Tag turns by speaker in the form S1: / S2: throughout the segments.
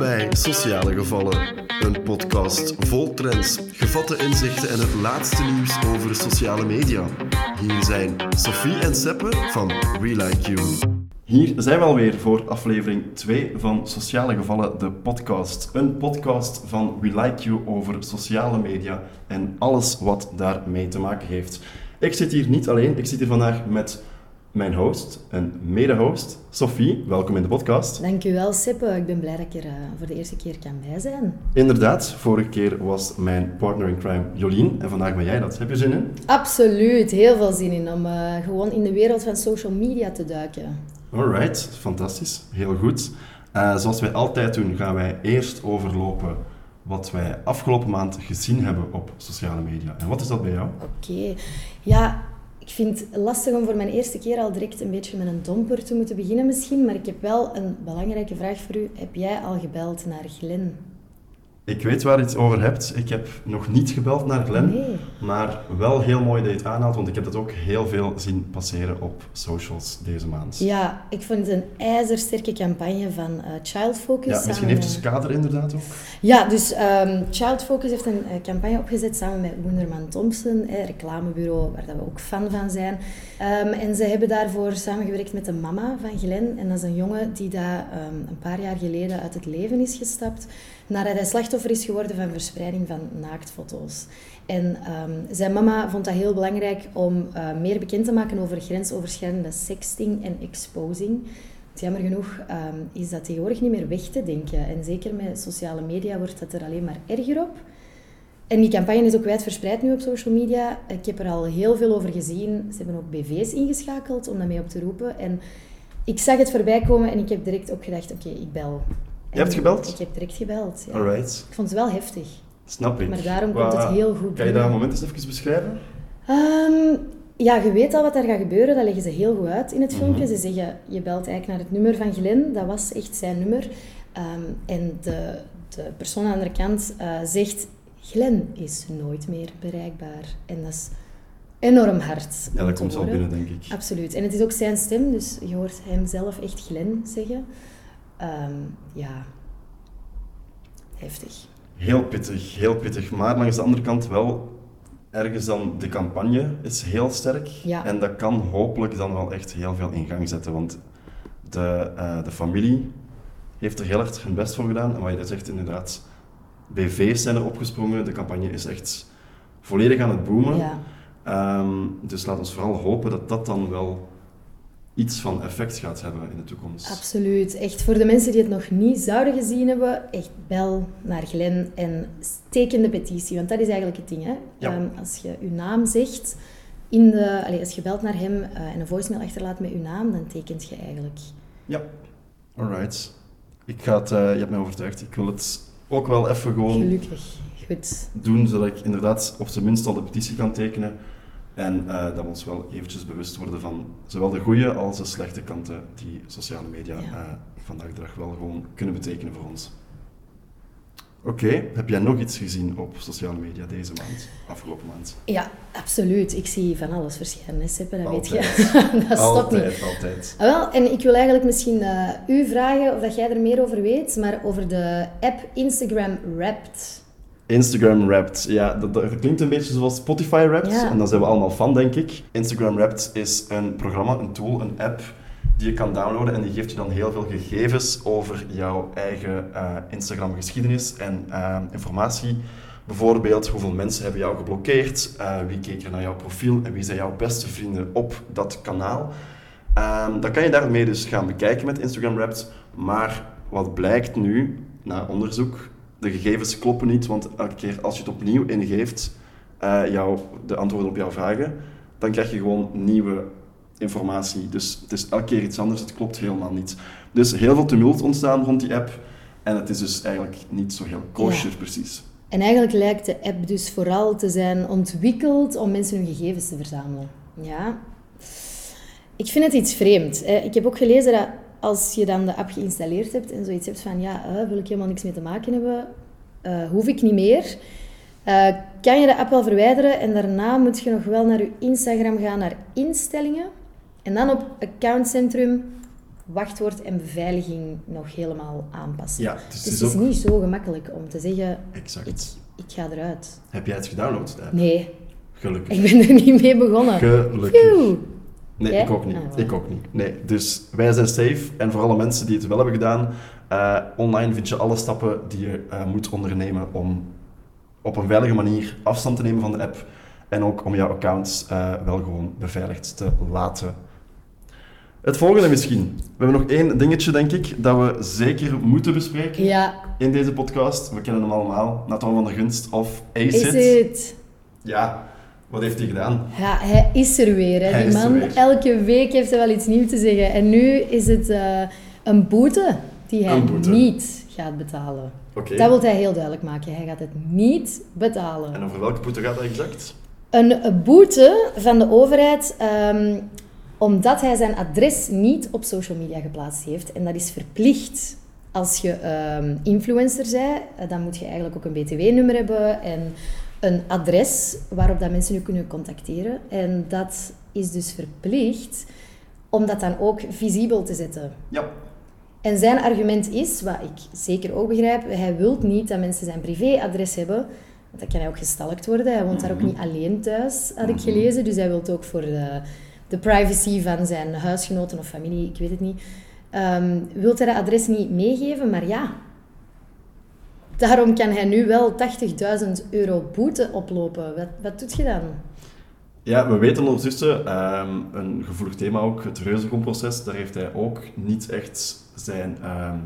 S1: bij Sociale Gevallen, een podcast vol trends, gevatte inzichten en het laatste nieuws over sociale media. Hier zijn Sophie en Seppe van We Like You. Hier zijn we alweer voor aflevering 2 van Sociale Gevallen, de podcast. Een podcast van We Like You over sociale media en alles wat daarmee te maken heeft. Ik zit hier niet alleen, ik zit hier vandaag met mijn host en mede-host, Sophie. Welkom in de podcast.
S2: Dankjewel, Sippe. Ik ben blij dat ik er uh, voor de eerste keer kan bij zijn.
S1: Inderdaad, vorige keer was mijn partner in crime Jolien en vandaag ben jij dat. Heb je zin in?
S2: Absoluut, heel veel zin in om uh, gewoon in de wereld van social media te duiken.
S1: Alright, fantastisch. Heel goed. Uh, zoals wij altijd doen, gaan wij eerst overlopen wat wij afgelopen maand gezien hebben op sociale media. En wat is dat bij jou?
S2: Oké. Okay. Ja, ik vind het lastig om voor mijn eerste keer al direct een beetje met een domper te moeten beginnen misschien, maar ik heb wel een belangrijke vraag voor u. Heb jij al gebeld naar Glen?
S1: Ik weet waar je het over hebt. Ik heb nog niet gebeld naar Glen,
S2: nee.
S1: maar wel heel mooi dat je het aanhaalt, want ik heb dat ook heel veel zien passeren op socials deze maand.
S2: Ja, ik vond het een ijzersterke campagne van uh, Child Focus.
S1: Ja, misschien heeft het kader inderdaad ook.
S2: Ja, dus um, Child Focus heeft een uh, campagne opgezet samen met Wonderman Thompson, reclamebureau waar dat we ook fan van zijn. Um, en ze hebben daarvoor samengewerkt met de mama van Glen. En dat is een jongen die daar um, een paar jaar geleden uit het leven is gestapt nadat hij slachtoffer is geworden van verspreiding van naaktfoto's. En um, zijn mama vond dat heel belangrijk om uh, meer bekend te maken over grensoverschrijdende sexting en exposing. Jammer genoeg um, is dat tegenwoordig niet meer weg te denken. En zeker met sociale media wordt dat er alleen maar erger op. En die campagne is ook wijdverspreid nu op social media. Ik heb er al heel veel over gezien. Ze hebben ook BV's ingeschakeld om dat mee op te roepen. En ik zag het voorbij komen en ik heb direct ook gedacht, oké, ik bel.
S1: Je hebt gebeld?
S2: Ik heb direct gebeld. Ja.
S1: Alright.
S2: Ik vond het wel heftig.
S1: Snap ik.
S2: Maar daarom komt het heel goed
S1: Kan je dat moment eens even beschrijven?
S2: Um, ja, je weet al wat er gaat gebeuren. Dat leggen ze heel goed uit in het filmpje. Mm -hmm. Ze zeggen, je belt eigenlijk naar het nummer van Glen. Dat was echt zijn nummer. Um, en de, de persoon aan de andere kant uh, zegt, Glen is nooit meer bereikbaar. En dat is enorm hard.
S1: Ja, dat komt zo binnen, denk ik.
S2: Absoluut. En het is ook zijn stem, dus je hoort hem zelf echt Glen zeggen. Um, ja, heftig.
S1: Heel pittig, heel pittig. Maar langs de andere kant wel ergens dan de campagne is heel sterk.
S2: Ja.
S1: En dat kan hopelijk dan wel echt heel veel in gang zetten. Want de, uh, de familie heeft er heel hard hun best voor gedaan. En wat je daar zegt, inderdaad, BV's zijn er opgesprongen. De campagne is echt volledig aan het boomen.
S2: Ja.
S1: Um, dus laat ons vooral hopen dat dat dan wel iets van effect gaat hebben in de toekomst.
S2: Absoluut. Echt voor de mensen die het nog niet zouden gezien hebben, echt bel naar Glen en teken de petitie. Want dat is eigenlijk het ding. Hè?
S1: Ja.
S2: Um, als je je naam zegt, in de, allez, als je belt naar hem uh, en een voicemail achterlaat met je naam, dan tekent je eigenlijk.
S1: Ja, alright. Ik ga het, uh, je hebt mij overtuigd. Ik wil het ook wel even gewoon
S2: Gelukkig. Goed.
S1: doen, zodat ik inderdaad op zijn minst al de petitie kan tekenen. En uh, dat we ons wel eventjes bewust worden van zowel de goede als de slechte kanten die sociale media
S2: Ja.
S1: uh, vandaag de dag wel gewoon kunnen betekenen voor ons. Oké, heb jij nog iets gezien op sociale media deze maand, afgelopen maand?
S2: Ja, absoluut. Ik zie van alles verschijnen, hè, Seppe, dat weet
S1: Altijd.
S2: je. dat stopt
S1: altijd,
S2: niet.
S1: altijd.
S2: Ah, wel, en ik wil eigenlijk misschien uh, u vragen of dat jij er meer over weet, maar over de app Instagram Wrapped.
S1: Instagram Wrapped, ja, dat, dat klinkt een beetje zoals Spotify Wrapped.
S2: Ja.
S1: En daar zijn we allemaal van, denk ik. Instagram Wrapped is een programma, een tool, een app die je kan downloaden en die geeft je dan heel veel gegevens over jouw eigen uh, Instagram-geschiedenis en uh, informatie. Bijvoorbeeld, hoeveel mensen hebben jou geblokkeerd, uh, wie keek er naar jouw profiel en wie zijn jouw beste vrienden op dat kanaal. Um, dat kan je daarmee dus gaan bekijken met Instagram Wrapped. Maar wat blijkt nu, na onderzoek, de gegevens kloppen niet, want elke keer als je het opnieuw ingeeft, uh, jou, de antwoorden op jouw vragen, dan krijg je gewoon nieuwe informatie. Dus het is elke keer iets anders, het klopt helemaal niet. Dus heel veel tumult ontstaan rond die app en het is dus eigenlijk niet zo heel kosher
S2: Ja.
S1: precies.
S2: En eigenlijk lijkt de app dus vooral te zijn ontwikkeld om mensen hun gegevens te verzamelen. Ja. Ik vind het iets vreemd. Ik heb ook gelezen dat als je dan de app geïnstalleerd hebt en zoiets hebt van ja, uh, wil ik helemaal niks mee te maken hebben, uh, hoef ik niet meer. Uh, kan je de app wel verwijderen en daarna moet je nog wel naar je Instagram gaan, naar instellingen. En dan op accountcentrum wachtwoord en beveiliging nog helemaal aanpassen.
S1: Ja, dus
S2: dus
S1: het is ook...
S2: niet zo gemakkelijk om te zeggen, ik,
S1: Exact.
S2: ik ga eruit.
S1: Heb jij het gedownload?
S2: Nee,
S1: Gelukkig.
S2: ik ben er niet mee begonnen.
S1: Gelukkig.
S2: Phew.
S1: Nee,
S2: Jij?
S1: ik ook niet.
S2: Ah.
S1: Ik ook niet. Nee, dus wij zijn safe. En voor alle mensen die het wel hebben gedaan, eh, online vind je alle stappen die je eh, moet ondernemen om op een veilige manier afstand te nemen van de app. En ook om jouw accounts eh, wel gewoon beveiligd te laten. Het volgende misschien. We hebben nog één dingetje, denk ik, dat we zeker moeten bespreken
S2: Ja,
S1: in deze podcast. We kennen hem allemaal. Nathan van der Gunst of
S2: is
S1: Acid.
S2: het?
S1: Ja, wat heeft hij gedaan?
S2: Ja, hij is er weer. Hè.
S1: Hij
S2: Die
S1: is er
S2: man,
S1: weer.
S2: elke week heeft hij wel iets nieuws te zeggen. En nu is het eh, een boete die hij
S1: boete.
S2: niet gaat betalen.
S1: Oké.
S2: Dat wil hij heel duidelijk maken. Hij gaat het niet betalen.
S1: En over welke boete gaat dat exact?
S2: Een boete van de overheid ehm, omdat hij zijn adres niet op social media geplaatst heeft. En dat is verplicht. Als je ehm, influencer bent, eh, dan moet je eigenlijk ook een btw-nummer hebben en een adres waarop dat mensen je kunnen contacteren. En dat is dus verplicht om dat dan ook visibel te zetten.
S1: Ja.
S2: En zijn argument is, wat ik zeker ook begrijp, hij wil niet dat mensen zijn privéadres hebben. Want dan kan hij ook gestalkt worden. Hij woont daar ook niet alleen thuis, had ik gelezen. Dus hij wil ook voor de, de privacy van zijn huisgenoten of familie, ik weet het niet, wil hij dat adres niet meegeven. Maar ja, daarom kan hij nu wel 80.000 euro boete oplopen. Wat, wat doet je dan?
S1: Ja, we weten ondertussen, ehm, een gevoelig thema ook, het Reuzenkom-proces, daar heeft hij ook niet echt zijn... ehm,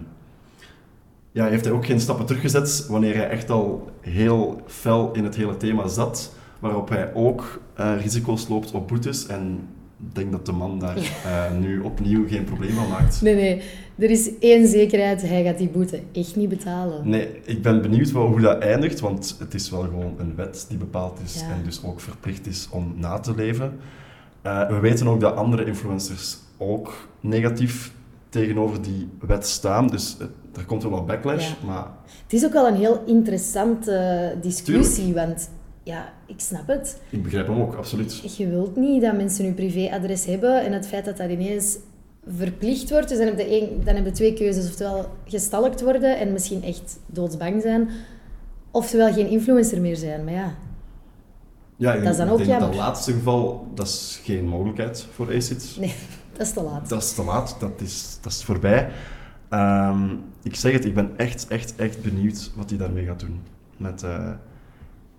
S1: ja, heeft hij ook geen stappen teruggezet wanneer hij echt al heel fel in het hele thema zat, waarop hij ook eh, risico's loopt op boetes en denk dat de man daar eh, nu opnieuw geen probleem van maakt.
S2: Nee, nee. Er is één zekerheid. Hij gaat die boete echt niet betalen.
S1: Nee, ik ben benieuwd wel hoe dat eindigt, want het is wel gewoon een wet die bepaald is
S2: Ja.
S1: en dus ook verplicht is om na te leven. Eh, we weten ook dat andere influencers ook negatief tegenover die wet staan, dus eh, er komt wel wat backlash,
S2: Ja.
S1: maar
S2: Het is ook wel een heel interessante discussie, want ja, ik snap het.
S1: ik begrijp hem ook, absoluut.
S2: Je wilt niet dat mensen hun privéadres hebben en het feit dat dat ineens verplicht wordt. Dus dan heb je, één, dan heb je twee keuzes. Oftewel gestalkt worden en misschien echt doodsbang zijn. Oftewel geen influencer meer zijn. Maar ja,
S1: Ja,
S2: Dat is dan ook
S1: denk dat
S2: jammer.
S1: laatste geval, dat is geen mogelijkheid voor ACID.
S2: nee, dat is te laat.
S1: Dat is te laat, dat is, dat is voorbij. Ehm, ik zeg het, ik ben echt, echt, echt benieuwd wat hij daarmee gaat doen. Met eh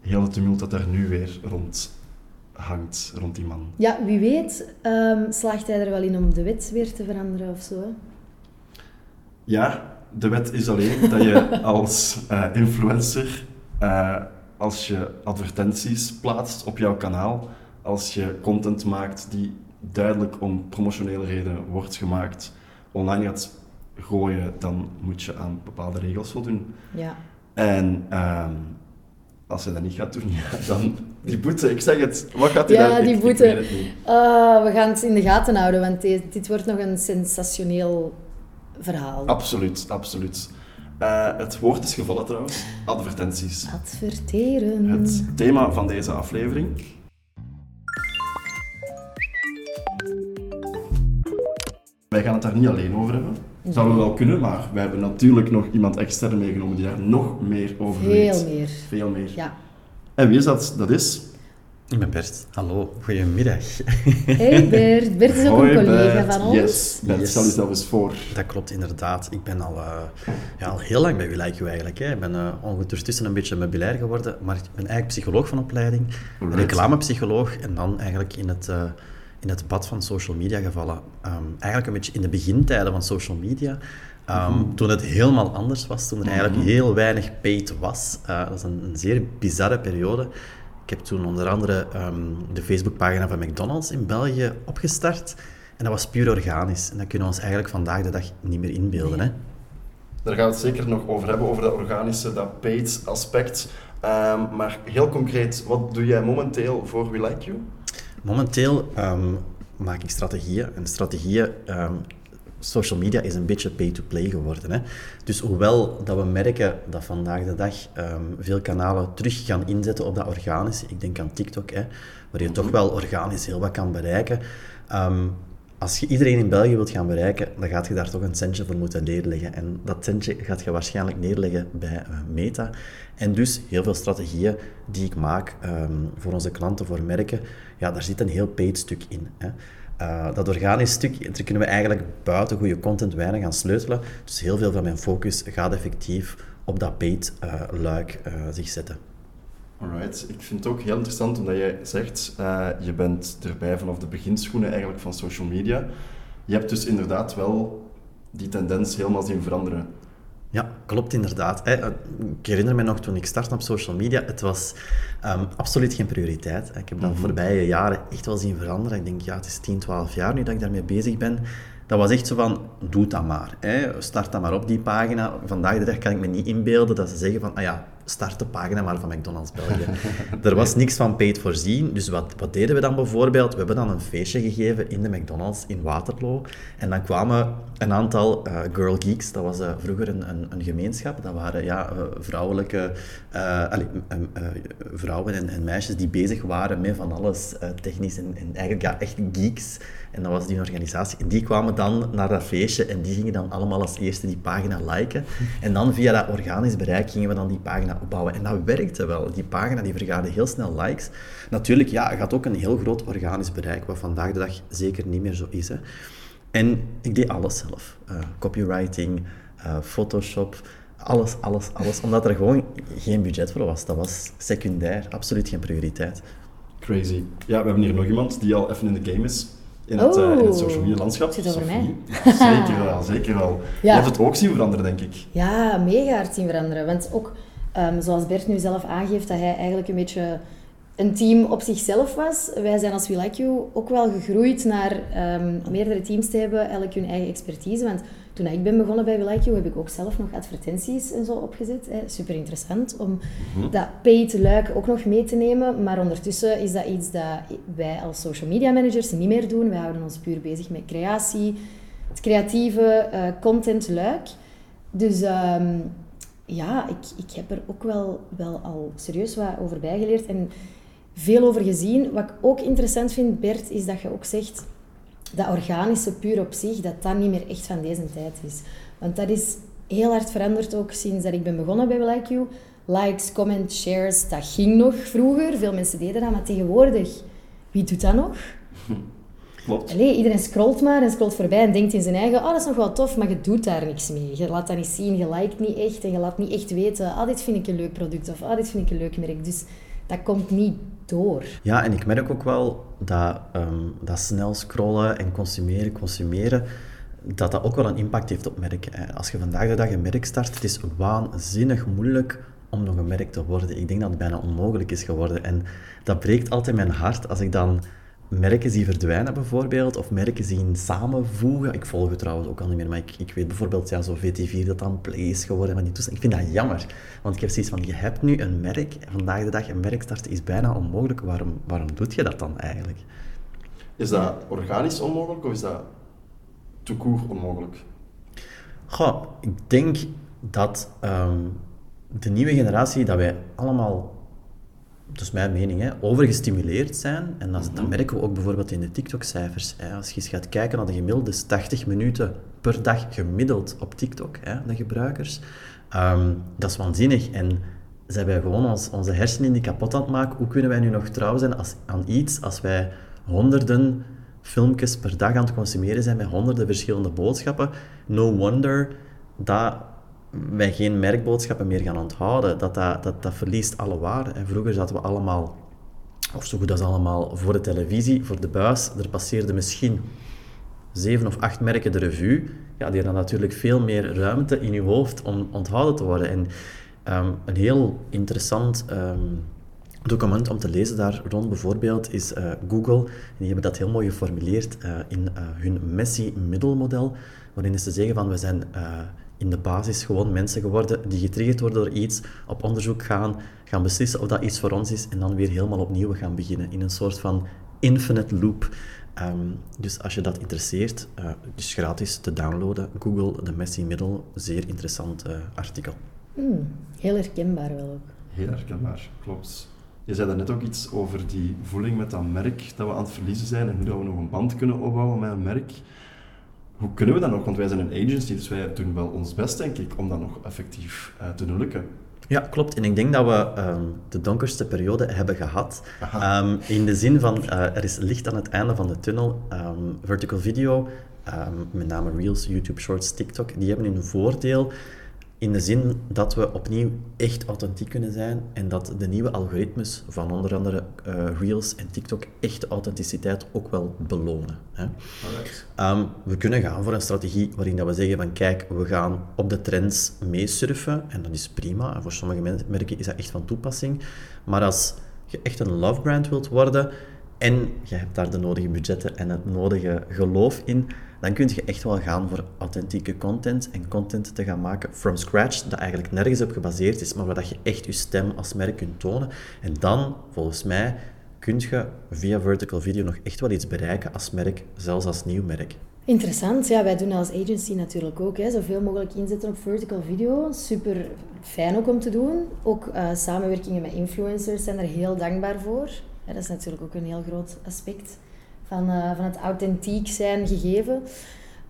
S1: heel het tumult dat er nu weer rond hangt, rond die man.
S2: Ja, wie weet ehm, slaagt hij er wel in om de wet weer te veranderen of zo. hè?
S1: Ja, de wet is alleen dat je als eh, influencer, eh, als je advertenties plaatst op jouw kanaal, als je content maakt die duidelijk om promotionele redenen wordt gemaakt, online gaat gooien, dan moet je aan bepaalde regels voldoen.
S2: Ja.
S1: En ehm, als je dat niet gaat doen, ja, dan die boete, ik zeg het, wat gaat hij
S2: Ja,
S1: daar?
S2: die
S1: Ik-
S2: boete. Ah, we gaan het in de gaten houden, want dit, dit wordt nog een sensationeel verhaal.
S1: Absoluut, absoluut. Eh, het woord is gevallen trouwens, advertenties.
S2: Adverteren.
S1: Het thema van deze aflevering. Wij gaan het daar niet alleen over hebben. Zouden we wel kunnen, maar we hebben natuurlijk nog iemand extern meegenomen die daar nog meer over weet.
S2: Veel meer.
S1: Veel meer.
S2: Ja.
S1: En wie is dat? Dat is...
S3: Ik ben Bert. Hallo, goedemiddag.
S2: Hey Bert. Bert is ook
S1: Hoi,
S2: een collega
S1: Bert.
S2: van ons.
S1: Yes, Bert,
S3: Yes.
S1: stel jezelf eens voor.
S3: Dat klopt inderdaad. Ik ben al, eh, ja, al heel lang bij You eigenlijk. Hè. Ik ben uh, ondertussen een beetje meubilair geworden, maar ik ben eigenlijk psycholoog van opleiding, reclamepsycholoog en dan eigenlijk in het, eh, in het bad van social media gevallen. Ehm, eigenlijk een beetje in de begintijden van social media. Ehm, Toen het helemaal anders was, toen er eigenlijk heel weinig paid was. Eh, dat is een, een zeer bizarre periode. Ik heb toen onder andere ehm, de Facebookpagina van McDonald's in België opgestart. En dat was puur organisch. En dat kunnen we ons eigenlijk vandaag de dag niet meer inbeelden. Hè?
S1: Daar gaan we het zeker nog over hebben, over dat organische, dat paid aspect. Maar heel concreet, wat doe jij momenteel voor We Like You?
S3: Momenteel ehm, maak ik strategieën. En strategieën, ehm, social media is een beetje pay-to-play geworden. Hè? Dus hoewel dat we merken dat vandaag de dag ehm, veel kanalen terug gaan inzetten op dat organische, ik denk aan TikTok, hè, waar je toch wel organisch heel wat kan bereiken, als je iedereen in België wilt gaan bereiken, dan gaat je daar toch een centje voor moeten neerleggen. En dat centje gaat je waarschijnlijk neerleggen bij uh, Meta. En dus heel veel strategieën die ik maak ehm, voor onze klanten, voor merken, ja, daar zit een heel paid stuk in. Hè. Uh, dat organisch stuk, daar kunnen we eigenlijk buiten goede content weinig aan sleutelen. Dus heel veel van mijn focus gaat effectief op dat paid uh, luik zich zetten.
S1: Alright, ik vind het ook heel interessant omdat jij zegt, uh, je bent erbij vanaf de beginschoenen eigenlijk van social media. Je hebt dus inderdaad wel die tendens helemaal zien veranderen.
S3: Ja, klopt inderdaad. Ik herinner me nog toen ik startte op social media, het was um, absoluut geen prioriteit. Ik heb dat de mhm. voorbije jaren echt wel zien veranderen. Ik denk, ja, het is 10, 12 jaar nu dat ik daarmee bezig ben. Dat was echt zo van, doe dat maar. Hè. Start dan maar op die pagina. Vandaag de dag kan ik me niet inbeelden dat ze zeggen van, ah ja, start de pagina maar van McDonald's België. er was niks van paid voorzien, dus wat, wat deden we dan bijvoorbeeld? We hebben dan een feestje gegeven in de McDonald's in Waterloo. En dan kwamen een aantal uh, Girl Geeks, dat was uh, vroeger een, een, een, gemeenschap. Dat waren ja, uh, vrouwelijke vrouwen en, en, meisjes die bezig waren met van alles technisch en, en, eigenlijk ja, echt geeks. En dat was die organisatie. En die kwamen dan naar dat feestje en die gingen dan allemaal als eerste die pagina liken. En dan via dat organisch bereik gingen we dan die pagina opbouwen. En dat werkte wel. Die pagina die vergaarde heel snel likes. Natuurlijk, ja, gaat ook een heel groot organisch bereik, wat vandaag de dag zeker niet meer zo is. Hè. En ik deed alles zelf. Uh, copywriting, uh, Photoshop, alles, alles, alles. Omdat er gewoon geen budget voor was. Dat was secundair, absoluut geen prioriteit.
S1: Crazy. Ja, we hebben hier nog iemand die al even in de game is in het, uh, in het social media landschap.
S2: Zit over mij?
S1: Zeker wel, zeker wel. Je hebt het ook zien veranderen, denk ik.
S2: Ja, mega hard zien veranderen. Want ook, um, zoals Bert nu zelf aangeeft, dat hij eigenlijk een beetje een team op zichzelf was. Wij zijn als We Like You ook wel gegroeid naar um, meerdere teams te hebben, elk hun eigen expertise. Want toen ik ben begonnen bij We Like You, heb ik ook zelf nog advertenties en zo opgezet. Hè. Super interessant om mhm. dat paid luik ook nog mee te nemen. Maar ondertussen is dat iets dat wij als social media managers niet meer doen. Wij houden ons puur bezig met creatie, het creatieve uh, content luik. Dus um, ja, ik, ik heb er ook wel, wel al serieus wat over bijgeleerd. En veel over gezien. Wat ik ook interessant vind, Bert, is dat je ook zegt dat organische puur op zich, dat dat niet meer echt van deze tijd is. Want dat is heel hard veranderd ook sinds dat ik ben begonnen bij Like You. Likes, comments, shares, dat ging nog vroeger. Veel mensen deden dat, maar tegenwoordig, wie doet dat nog?
S1: Klopt.
S2: Allee, iedereen scrolt maar en scrolt voorbij en denkt in zijn eigen, oh, dat is nog wel tof, maar je doet daar niks mee. Je laat dat niet zien, je liked niet echt en je laat niet echt weten, ah, dit vind ik een leuk product of ah, dit vind ik een leuk merk. Dus dat komt niet door.
S3: Ja, en ik merk ook wel dat, ehm, dat snel scrollen en consumeren, consumeren, dat dat ook wel een impact heeft op merken. Als je vandaag de dag een merk start, het is waanzinnig moeilijk om nog een merk te worden. Ik denk dat het bijna onmogelijk is geworden. En dat breekt altijd mijn hart als ik dan merken zien verdwijnen bijvoorbeeld, of merken zien samenvoegen. Ik volg het trouwens ook al niet meer, maar ik, ik weet bijvoorbeeld, ja, zo VT4 dat dan Play is geworden, maar die toestand. Ik vind dat jammer, want ik heb zoiets van, je hebt nu een merk, vandaag de dag een merk starten is bijna onmogelijk. Waarom, waarom doe je dat dan eigenlijk?
S1: Is dat organisch onmogelijk of is dat toekoer onmogelijk?
S3: Goh, ik denk dat um, de nieuwe generatie, dat wij allemaal dat is mijn mening, hè, overgestimuleerd zijn. En dat, dat merken we ook bijvoorbeeld in de TikTok-cijfers. Als je eens gaat kijken naar de gemiddelde 80 minuten per dag gemiddeld op TikTok, hè, de gebruikers, ehm, dat is waanzinnig. En zijn wij gewoon ons, onze hersenen die kapot aan het maken. Hoe kunnen wij nu nog trouw zijn als, aan iets als wij honderden filmpjes per dag aan het consumeren zijn met honderden verschillende boodschappen? No wonder dat wij geen merkboodschappen meer gaan onthouden, dat dat, dat, verliest alle waarde. En vroeger zaten we allemaal, of zo goed als allemaal, voor de televisie, voor de buis. Er passeerden misschien zeven of acht merken de revue. Ja, die hadden natuurlijk veel meer ruimte in je hoofd om onthouden te worden. En ehm, een heel interessant ehm, document om te lezen daar rond bijvoorbeeld is uh, Google. En die hebben dat heel mooi geformuleerd uh, in uh, hun Messi-middelmodel, waarin ze zeggen van we zijn in de basis gewoon mensen geworden die getriggerd worden door iets, op onderzoek gaan, gaan beslissen of dat iets voor ons is en dan weer helemaal opnieuw gaan beginnen in een soort van infinite loop. Ehm, dus als je dat interesseert, uh, het is gratis te downloaden. Google de Messi Middel, zeer interessant uh, artikel.
S2: Hmm, heel herkenbaar wel ook.
S1: Heel herkenbaar, klopt. Je zei daarnet ook iets over die voeling met dat merk dat we aan het verliezen zijn en hoe dat we nog een band kunnen opbouwen met een merk. Hoe kunnen we dat nog? Want wij zijn een agency, dus wij doen wel ons best, denk ik, om dat nog effectief uh, te doen lukken.
S3: Ja, klopt. En ik denk dat we um, de donkerste periode hebben gehad. Um, in de zin van, uh, er is licht aan het einde van de tunnel. Um, vertical video, met name Reels, YouTube Shorts, TikTok, die hebben een voordeel in de zin dat we opnieuw echt authentiek kunnen zijn en dat de nieuwe algoritmes van onder andere uh, Reels en TikTok echt authenticiteit ook wel belonen. Hè. Um, we kunnen gaan voor een strategie waarin dat we zeggen van kijk, we gaan op de trends meesurfen en dat is prima. En voor sommige merken is dat echt van toepassing. Maar als je echt een love brand wilt worden en je hebt daar de nodige budgetten en het nodige geloof in, dan kun je echt wel gaan voor authentieke content en content te gaan maken from scratch, dat eigenlijk nergens op gebaseerd is, maar waar dat je echt je stem als merk kunt tonen. En dan, volgens mij, kun je via vertical video nog echt wel iets bereiken als merk, zelfs als nieuw merk.
S2: Interessant, ja, wij doen als agency natuurlijk ook. Hè, zoveel mogelijk inzetten op vertical video. Super fijn ook om te doen. Ook uh, samenwerkingen met influencers zijn er heel dankbaar voor. Dat is natuurlijk ook een heel groot aspect van, uh, van het authentiek zijn gegeven.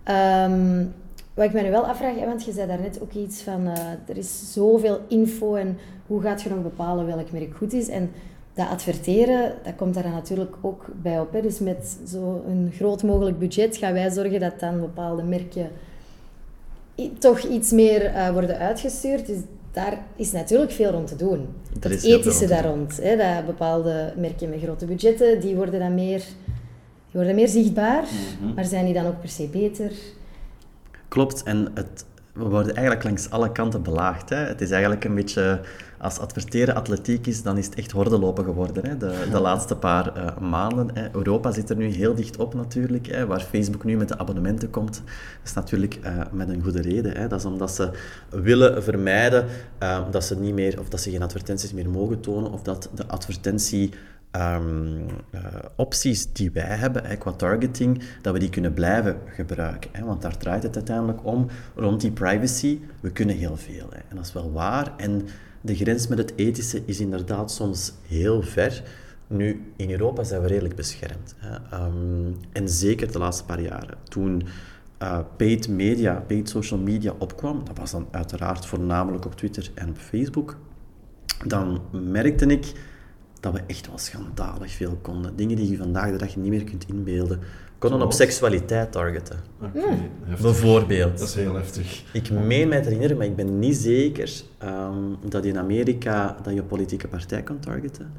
S2: Um, wat ik me nu wel afvraag, want je zei daarnet ook iets van uh, er is zoveel info en hoe gaat je nog bepalen welk merk goed is? En dat adverteren, dat komt daar natuurlijk ook bij op. Hè? Dus met zo'n groot mogelijk budget gaan wij zorgen dat dan bepaalde merken toch iets meer uh, worden uitgestuurd. Dus daar is natuurlijk veel rond te doen. Het ethische daar rond. Hè? Dat bepaalde merken met grote budgetten, die worden dan meer die worden meer zichtbaar, mhm. maar zijn die dan ook per se beter?
S3: Klopt, en het, we worden eigenlijk langs alle kanten belaagd. Hè. Het is eigenlijk een beetje, als adverteren atletiek is, dan is het echt hordenlopen geworden. Hè. De, de laatste paar uh, maanden. Hè. Europa zit er nu heel dicht op natuurlijk, hè, waar Facebook nu met de abonnementen komt. Dat is natuurlijk uh, met een goede reden. Hè. Dat is omdat ze willen vermijden uh, dat ze niet meer, of dat ze geen advertenties meer mogen tonen, of dat de advertentie um, uh, opties die wij hebben hè, qua targeting, dat we die kunnen blijven gebruiken. Hè, want daar draait het uiteindelijk om. Rond die privacy, we kunnen heel veel. Hè, en dat is wel waar. En de grens met het ethische is inderdaad soms heel ver. Nu, in Europa zijn we redelijk beschermd. Hè. Um, en zeker de laatste paar jaren. Toen uh, paid media, paid social media opkwam, dat was dan uiteraard voornamelijk op Twitter en op Facebook, dan merkte ik dat we echt wel schandalig veel konden. Dingen die je vandaag de dag niet meer kunt inbeelden. Konden op seksualiteit targeten.
S1: Okay,
S3: Bijvoorbeeld.
S1: Dat is heel heftig.
S3: Ik meen mij te herinneren, maar ik ben niet zeker um, dat in Amerika dat je politieke partij kan targeten.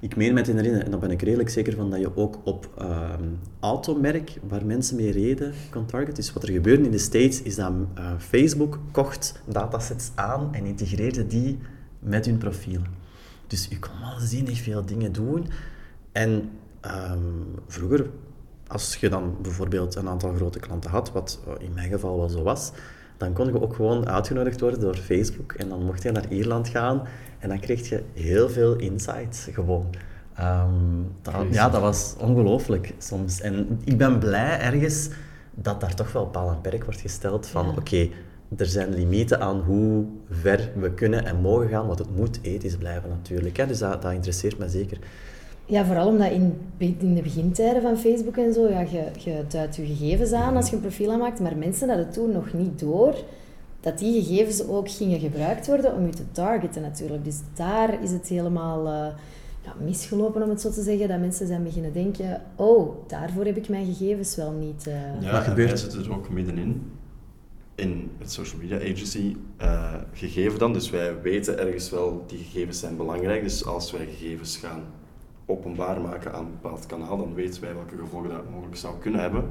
S3: Ik meen mij te herinneren, en daar ben ik redelijk zeker van, dat je ook op um, automerk, waar mensen mee reden, kan targeten. Dus wat er gebeurde in de States, is dat uh, Facebook kocht datasets aan en integreerde die met hun profiel. Dus je kon waanzinnig veel dingen doen. En ehm, vroeger, als je dan bijvoorbeeld een aantal grote klanten had, wat in mijn geval wel zo was, dan kon je ook gewoon uitgenodigd worden door Facebook. En dan mocht je naar Ierland gaan en dan kreeg je heel veel insights gewoon. Um, dat, ja, dat was ongelooflijk soms. En ik ben blij ergens dat daar toch wel paal en perk wordt gesteld van oké, er zijn limieten aan hoe ver we kunnen en mogen gaan, want het moet ethisch blijven natuurlijk. Hè? Dus dat, dat interesseert me zeker.
S2: Ja, vooral omdat in, in de begintijden van Facebook en zo, ja, je, je duidt je gegevens aan als je een profiel aanmaakt, maar mensen hadden toen nog niet door dat die gegevens ook gingen gebruikt worden om je te targeten natuurlijk. Dus daar is het helemaal uh, ja, misgelopen, om het zo te zeggen, dat mensen zijn beginnen denken, oh, daarvoor heb ik mijn gegevens wel niet... Uh...
S1: Ja, Wat gebeurt? wij zitten er ook middenin in het social media agency uh, gegeven dan. Dus wij weten ergens wel, die gegevens zijn belangrijk. Dus als wij gegevens gaan openbaar maken aan een bepaald kanaal, dan weten wij welke gevolgen dat mogelijk zou kunnen hebben.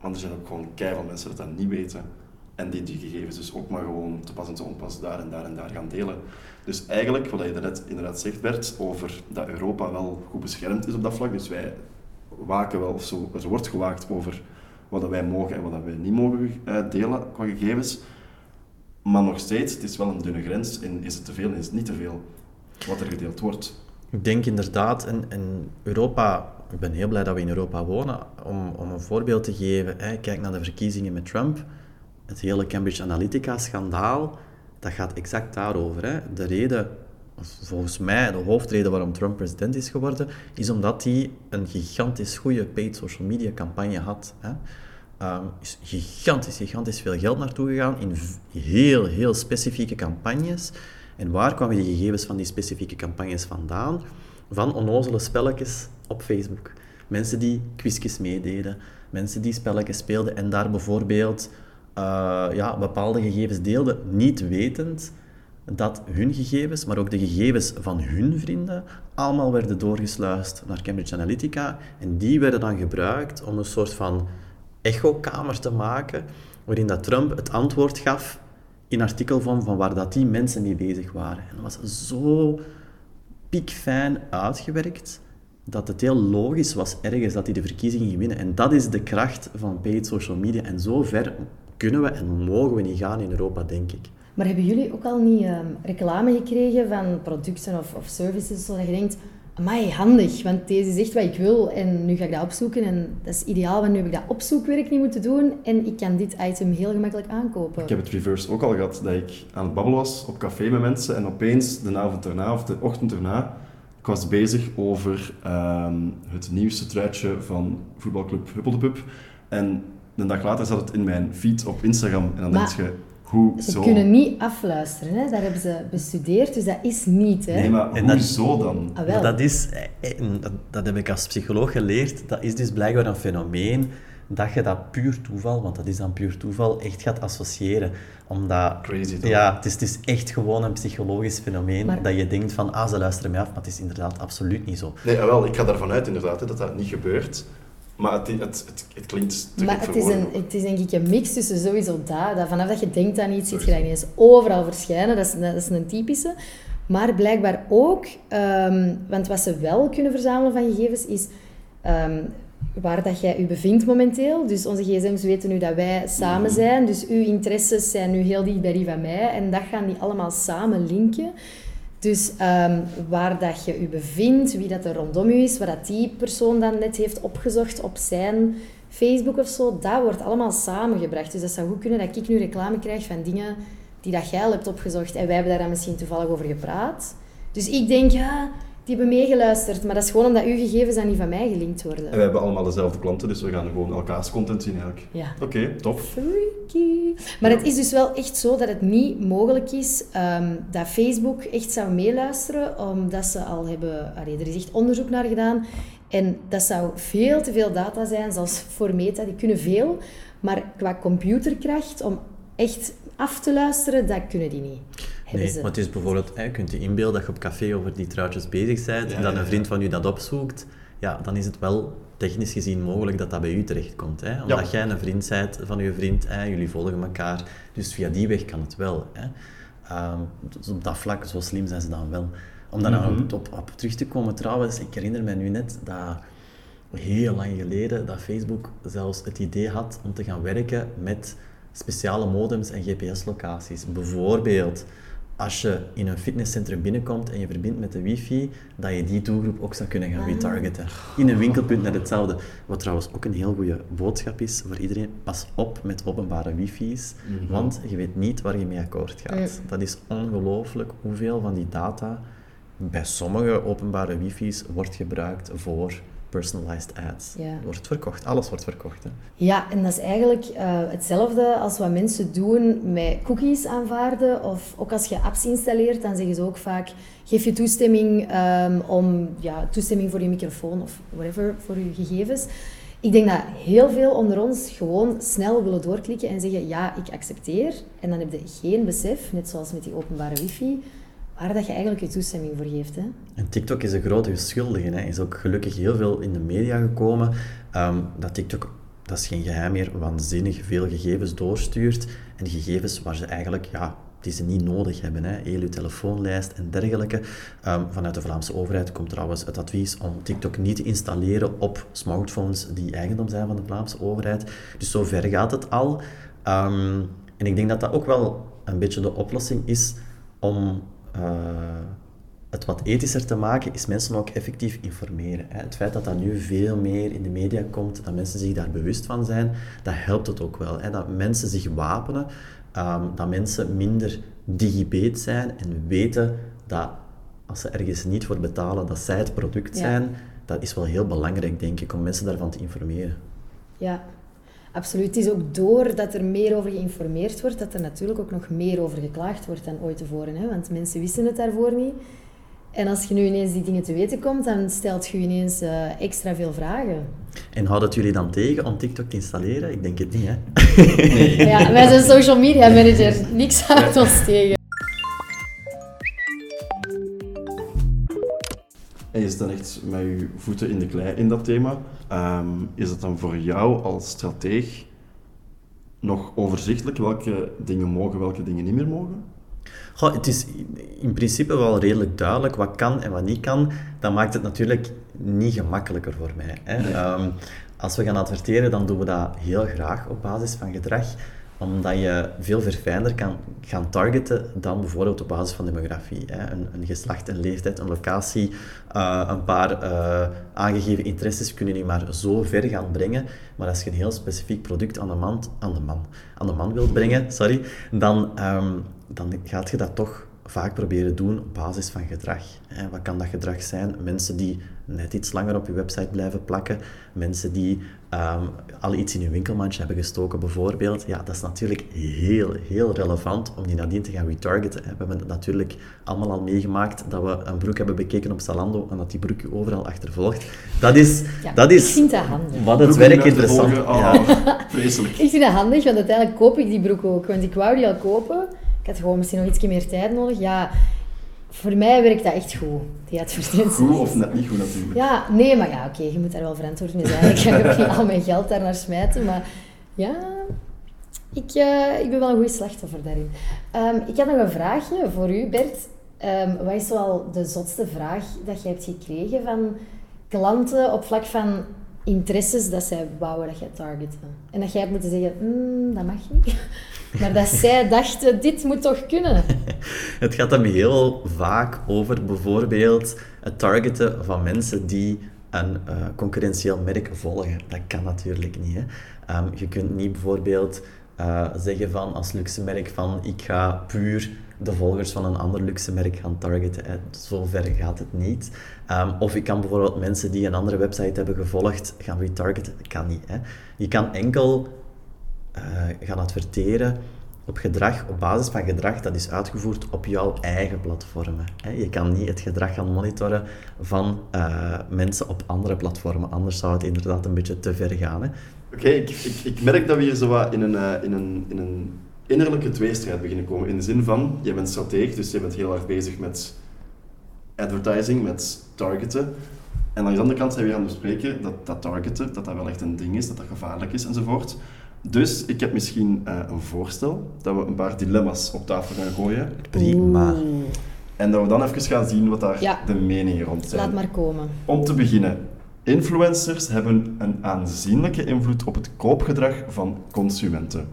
S1: Want er zijn ook gewoon keihard mensen dat dat niet weten. En die die gegevens dus ook maar gewoon te pas en te onpas daar en daar en daar gaan delen. Dus eigenlijk, wat je net inderdaad zegt Bert, over dat Europa wel goed beschermd is op dat vlak. Dus wij waken wel, of zo, er wordt gewaakt over wat wij mogen en wat wij niet mogen uh, delen qua gegevens. Maar nog steeds, het is wel een dunne grens. En is het te veel en is het niet te veel wat er gedeeld wordt?
S3: Ik denk inderdaad, in, in Europa, ik ben heel blij dat we in Europa wonen, om, om een voorbeeld te geven. Hè, kijk naar de verkiezingen met Trump. Het hele Cambridge Analytica-schandaal, dat gaat exact daarover. Hè. De reden volgens mij de hoofdreden waarom Trump president is geworden, is omdat hij een gigantisch goede paid social media campagne had. Hè. Um, is gigantisch, gigantisch veel geld naartoe gegaan in heel, heel specifieke campagnes. En waar kwamen die gegevens van die specifieke campagnes vandaan? Van onnozele spelletjes op Facebook. Mensen die quizjes meededen, mensen die spelletjes speelden en daar bijvoorbeeld uh, ja, bepaalde gegevens deelden, niet wetend dat hun gegevens, maar ook de gegevens van hun vrienden, allemaal werden doorgesluist naar Cambridge Analytica. En die werden dan gebruikt om een soort van echokamer te maken, waarin dat Trump het antwoord gaf in artikelvorm van waar dat die mensen mee bezig waren. En dat was zo piekfijn uitgewerkt, dat het heel logisch was ergens dat hij de verkiezingen ging winnen. En dat is de kracht van paid social media. En zo ver kunnen we en mogen we niet gaan in Europa, denk ik.
S2: Maar hebben jullie ook al niet um, reclame gekregen van producten of, of services, zodat je denkt, Amai, handig, want deze is echt wat ik wil en nu ga ik dat opzoeken en dat is ideaal, want nu heb ik dat opzoekwerk niet moeten doen en ik kan dit item heel gemakkelijk aankopen.
S1: Ik heb het reverse ook al gehad, dat ik aan het babbelen was op café met mensen en opeens de avond erna of de ochtend erna, ik was bezig over ehm, het nieuwste truitje van voetbalclub Huppeldepup en een dag later zat het in mijn feed op Instagram en dan denk je,
S2: ze kunnen niet afluisteren, hè? dat hebben ze bestudeerd, dus dat is niet. Hè?
S1: Nee, maar en hoezo dan?
S3: Ah, dat, is, eh, dat, dat heb ik als psycholoog geleerd, dat is dus blijkbaar een fenomeen dat je dat puur toeval, want dat is dan puur toeval, echt gaat associëren. Omdat,
S1: Crazy toch?
S3: Ja, het is, het is echt gewoon een psychologisch fenomeen dat je denkt van, ah, ze luisteren mij af, maar het is inderdaad absoluut niet zo.
S1: Nee, wel, ik ga ervan uit inderdaad dat dat niet gebeurt. Maar het, het, het, het klinkt te
S2: Maar het is, een, het is denk ik een mix tussen sowieso dat, dat vanaf dat je denkt aan iets, ziet je dat ineens overal verschijnen. Dat is, dat is een typische. Maar blijkbaar ook, um, want wat ze wel kunnen verzamelen van gegevens is um, waar dat jij je bevindt momenteel. Dus onze gsm's weten nu dat wij samen mhm. zijn. Dus uw interesses zijn nu heel dicht bij die van mij. En dat gaan die allemaal samen linken. Dus um, waar dat je je bevindt, wie dat er rondom je is, wat dat die persoon dan net heeft opgezocht op zijn Facebook of zo, dat wordt allemaal samengebracht. Dus dat zou goed kunnen dat ik nu reclame krijg van dingen die dat jij al hebt opgezocht. En wij hebben daar dan misschien toevallig over gepraat. Dus ik denk, ja, die hebben meegeluisterd. Maar dat is gewoon omdat uw gegevens aan die van mij gelinkt worden.
S1: En we hebben allemaal dezelfde klanten, dus we gaan gewoon elkaars content zien eigenlijk.
S2: Ja.
S1: Oké, okay, top.
S2: Freaky. Maar het is dus wel echt zo dat het niet mogelijk is um, dat Facebook echt zou meeluisteren, omdat ze al hebben... Allee, er is echt onderzoek naar gedaan. En dat zou veel te veel data zijn, zoals voor Meta. Die kunnen veel. Maar qua computerkracht, om echt af te luisteren, dat kunnen die niet.
S3: Nee, maar het is bijvoorbeeld, je kunt je inbeelden dat je op café over die truitjes bezig bent en dat een vriend van u dat opzoekt, ja, dan is het wel technisch gezien mogelijk dat dat bij u terechtkomt. Hè? Omdat jij een vriend bent van je vriend, hè? jullie volgen elkaar, dus via die weg kan het wel. Hè? Ehm, dus op dat vlak, zo slim zijn ze dan wel. Om daar nou op, op, op, terug te komen trouwens, ik herinner me nu net dat heel lang geleden dat Facebook zelfs het idee had om te gaan werken met speciale modems en GPS-locaties. Bijvoorbeeld als je in een fitnesscentrum binnenkomt en je verbindt met de wifi, dat je die doelgroep ook zou kunnen gaan ah. retargeten. In een winkelpunt net hetzelfde. Wat trouwens ook een heel goede boodschap is voor iedereen. Pas op met openbare wifi's, mhm. want je weet niet waar je mee akkoord gaat. Dat is ongelooflijk hoeveel van die data bij sommige openbare wifi's wordt gebruikt voor personalized ads. Ja. Wordt verkocht, alles wordt verkocht. Hè?
S2: Ja, en dat is eigenlijk uh, hetzelfde als wat mensen doen met cookies aanvaarden. Of ook als je apps installeert, dan zeggen ze ook vaak: geef je toestemming um, om ja, toestemming voor je microfoon of whatever voor je gegevens. Ik denk dat heel veel onder ons gewoon snel willen doorklikken en zeggen: ja, ik accepteer. En dan heb je geen besef, net zoals met die openbare wifi waar dat je eigenlijk je toestemming voor geeft. Hè?
S3: En TikTok is een grote schuldige. Hij is ook gelukkig heel veel in de media gekomen. Um, dat TikTok, dat is geen geheim meer, waanzinnig veel gegevens doorstuurt. En gegevens waar ze eigenlijk, ja, die ze niet nodig hebben. Hè. Heel telefoonlijst en dergelijke. Um, vanuit de Vlaamse overheid komt trouwens het advies om TikTok niet te installeren op smartphones die eigendom zijn van de Vlaamse overheid. Dus zo ver gaat het al. Um, en ik denk dat dat ook wel een beetje de oplossing is om het wat ethischer te maken, is mensen ook effectief informeren. Hè. Het feit dat dat nu veel meer in de media komt, dat mensen zich daar bewust van zijn, dat helpt het ook wel. Hè. Dat mensen zich wapenen, um, dat mensen minder digibeet zijn en weten dat als ze ergens niet voor betalen, dat zij het product
S2: Ja.
S3: zijn, dat is wel heel belangrijk, denk ik, om mensen daarvan te informeren.
S2: Ja, absoluut. Het is ook doordat er meer over geïnformeerd wordt, dat er natuurlijk ook nog meer over geklaagd wordt dan ooit tevoren. Hè? Want mensen wisten het daarvoor niet. En als je nu ineens die dingen te weten komt, dan stelt je ineens eh, extra veel vragen.
S3: En houdt het jullie dan tegen om TikTok te installeren? Ik denk het niet, hè?
S2: Ja, wij zijn social media manager. Niks houdt ons tegen.
S1: Zit dan echt met je voeten in de klei in dat thema. Ehm, is het dan voor jou als strateeg nog overzichtelijk welke dingen mogen, welke dingen niet meer mogen?
S3: Goh, het is in principe wel redelijk duidelijk wat kan en wat niet kan. Dat maakt het natuurlijk niet gemakkelijker voor mij. Hè. Ehm, als we gaan adverteren, dan doen we dat heel graag op basis van gedrag omdat je veel verfijnder kan gaan targeten dan bijvoorbeeld op basis van demografie. Hè. Een, een geslacht, een leeftijd, een locatie, eh, een paar eh, aangegeven interesses kunnen je maar zo ver gaan brengen. Maar als je een heel specifiek product aan de man, aan de man, aan de man wilt brengen, sorry, dan, ehm, dan gaat je dat toch vaak proberen doen op basis van gedrag. Hè. Wat kan dat gedrag zijn? Mensen die net iets langer op je website blijven plakken, mensen die ehm, al iets in hun winkelmandje hebben gestoken bijvoorbeeld. Ja, dat is natuurlijk heel, heel relevant om die nadien te gaan retargeten. We hebben het natuurlijk allemaal al meegemaakt dat we een broek hebben bekeken op Zalando en dat die broek je overal achtervolgt. Dat is,
S2: Ja,
S3: dat
S2: ik
S3: is
S2: vind dat handig.
S3: wat het werk interessant
S1: volgen,
S3: ja.
S1: oh, Vreselijk.
S2: Ik vind dat handig, want uiteindelijk koop ik die broek ook. Want ik wou die al kopen. Ik had gewoon misschien nog iets meer tijd nodig. Ja, voor mij werkt dat echt goed, die advertenties.
S1: Goed of net niet goed natuurlijk.
S2: Ja, nee, maar ja, oké, je moet daar wel verantwoord mee zijn. Ik ga ook niet al mijn geld daar naar smijten, maar ja, ik, eh, ik ben wel een goede slachtoffer daarin. Ehm, ik had nog een vraagje voor u, Bert. Ehm, wat is zoal de zotste vraag dat je hebt gekregen van klanten op vlak van interesses dat zij wouden dat jij targeten? En dat jij hebt moeten zeggen, "Mm, dat mag niet. Maar dat zij dachten, dit moet toch kunnen?
S3: Het gaat dan heel vaak over bijvoorbeeld het targeten van mensen die een eh, concurrentieel merk volgen. Dat kan natuurlijk niet. Hè? Ehm, je kunt niet bijvoorbeeld eh, zeggen van als luxe merk van ik ga puur de volgers van een ander luxe merk gaan targeten. Hè. Zo ver gaat het niet. Ehm, of ik kan bijvoorbeeld mensen die een andere website hebben gevolgd gaan retargeten. Dat kan niet. Hè. Je kan enkel gaan adverteren op gedrag, op basis van gedrag dat is uitgevoerd op jouw eigen platformen. Je kan niet het gedrag gaan monitoren van eh, mensen op andere platformen, anders zou het inderdaad een beetje te ver gaan.
S1: Oké, ik, ik, ik merk dat we hier zo wat in een, eh, in, een, in een innerlijke tweestrijd beginnen komen. In de zin van, jij bent strateeg, dus je bent heel erg bezig met advertising, met targeten. En langs de andere kant zijn we aan het bespreken dat dat targeten, dat dat wel echt een ding is, dat dat gevaarlijk is enzovoort. Dus ik heb misschien eh, een voorstel dat we een paar dilemma's op tafel gaan gooien.
S3: Prima.
S1: En dat we dan even gaan zien wat daar
S2: Ja.
S1: de meningen rond zijn.
S2: laat maar komen.
S1: Om te beginnen, influencers hebben een aanzienlijke invloed op het koopgedrag van consumenten.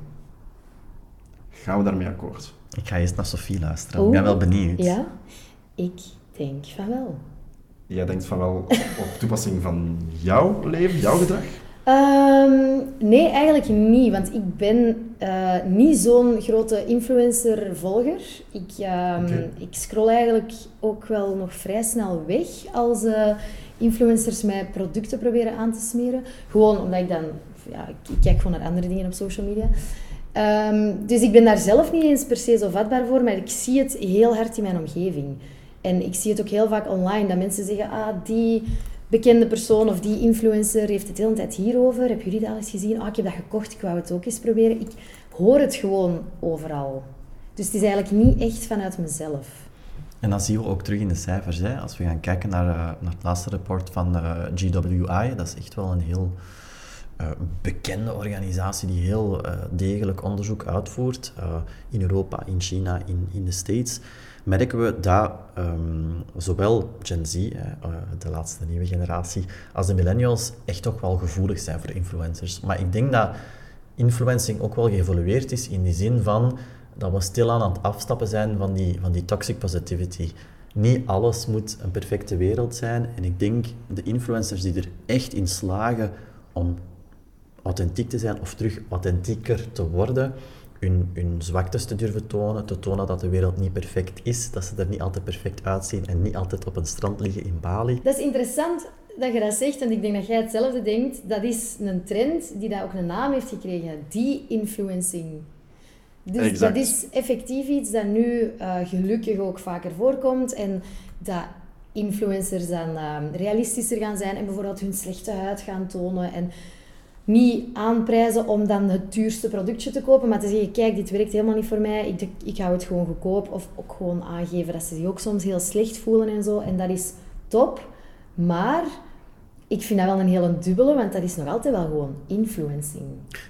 S1: Gaan we daarmee akkoord?
S3: Ik ga eerst naar Sophie luisteren. Ik
S2: Oeh.
S3: ben wel benieuwd.
S2: Ja, ik denk van wel.
S1: Jij denkt van wel op toepassing van jouw leven, jouw gedrag?
S2: Ehm, nee, eigenlijk niet, want ik ben eh, niet zo'n grote influencer-volger. Ik,
S1: Oké.
S2: ik scroll eigenlijk ook wel nog vrij snel weg als eh, influencers mij producten proberen aan te smeren. Gewoon omdat ik dan, ja, ik, ik kijk gewoon naar andere dingen op social media. Ehm, dus ik ben daar zelf niet eens per se zo vatbaar voor, maar ik zie het heel hard in mijn omgeving. En ik zie het ook heel vaak online, dat mensen zeggen, ah, die bekende persoon of die influencer heeft het de hele tijd hierover. Hebben jullie dat al eens gezien? Ah, ik heb dat gekocht, ik wou het ook eens proberen. Ik hoor het gewoon overal. Dus het is eigenlijk niet echt vanuit mezelf.
S3: En dat zien we ook terug in de cijfers. Hè. Als we gaan kijken naar, eh, naar het laatste rapport van eh, GWI, dat is echt wel een heel eh, bekende organisatie die heel degelijk onderzoek uitvoert. in Europa, in China, in, in de States. Merken we dat ehm, zowel Gen Z, eh, de laatste nieuwe generatie, als de millennials echt toch wel gevoelig zijn voor influencers. Maar ik denk dat influencing ook wel geëvolueerd is in die zin van dat we stilaan aan het afstappen zijn van die, van die toxic positivity. Niet alles moet een perfecte wereld zijn. En ik denk de influencers die er echt in slagen om authentiek te zijn of terug authentieker te worden, hun, hun zwaktes te durven tonen, te tonen dat de wereld niet perfect is, dat ze er niet altijd perfect uitzien en niet altijd op een strand liggen in Bali.
S2: Dat is interessant dat je dat zegt, en ik denk dat jij hetzelfde denkt. Dat is een trend die dat ook een naam heeft gekregen, de-influencing. Dus
S1: Exact.
S2: dat is effectief iets dat nu eh, gelukkig ook vaker voorkomt en dat influencers dan eh, realistischer gaan zijn en bijvoorbeeld hun slechte huid gaan tonen en niet aanprijzen om dan het duurste productje te kopen, maar te zeggen, kijk, dit werkt helemaal niet voor mij, ik, ik hou het gewoon goedkoop. Of ook gewoon aangeven dat ze zich ook soms heel slecht voelen en zo. En dat is top. Maar ik vind dat wel een hele dubbele, want dat is nog altijd wel gewoon influencing.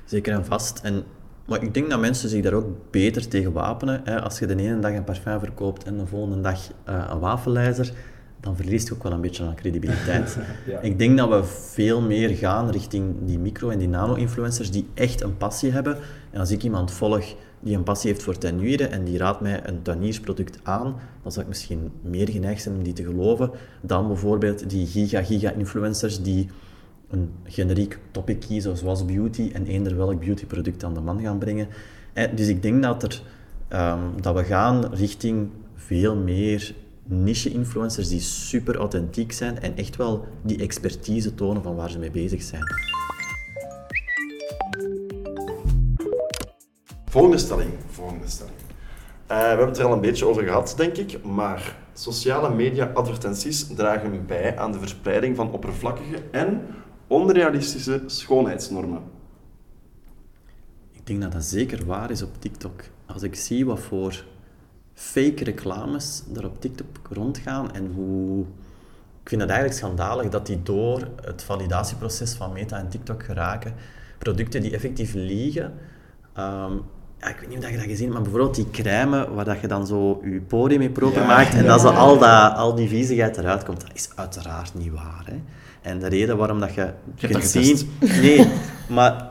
S3: Zeker en vast. En, maar ik denk dat mensen zich daar ook beter tegen wapenen. Hè. Als je de ene dag een parfum verkoopt en de volgende dag eh, een wafelijzer, dan verliest je ook wel een beetje aan credibiliteit.
S1: Ja.
S3: Ik denk dat we veel meer gaan richting die micro- en die nano-influencers die echt een passie hebben. En als ik iemand volg die een passie heeft voor tuinieren en die raadt mij een tuiniersproduct aan, dan zou ik misschien meer geneigd zijn om die te geloven dan bijvoorbeeld die giga-giga-influencers die een generiek topic kiezen, zoals beauty, en eender welk beautyproduct aan de man gaan brengen. Eh, Dus ik denk dat, er, ehm, dat we gaan richting veel meer niche-influencers die super authentiek zijn en echt wel die expertise tonen van waar ze mee bezig zijn.
S1: Volgende stelling. Volgende stelling. Eh, we hebben het er al een beetje over gehad, denk ik, maar sociale media-advertenties dragen bij aan de verspreiding van oppervlakkige en onrealistische schoonheidsnormen.
S3: Ik denk dat dat zeker waar is op TikTok. Als ik zie wat voor fake reclames er op TikTok rondgaan en hoe... Ik vind het eigenlijk schandalig dat die door het validatieproces van Meta en TikTok geraken. Producten die effectief liegen. Ehm, ja, ik weet niet of je dat gezien hebt, maar bijvoorbeeld die crème waar dat je dan zo je poriën mee proper
S1: Ja,
S3: maakt en
S1: ja.
S3: dat zo al, dat, al die viezigheid eruit komt, dat is uiteraard niet waar. Hè? En de reden waarom dat je, kunt zien...
S1: getest.
S3: Nee, maar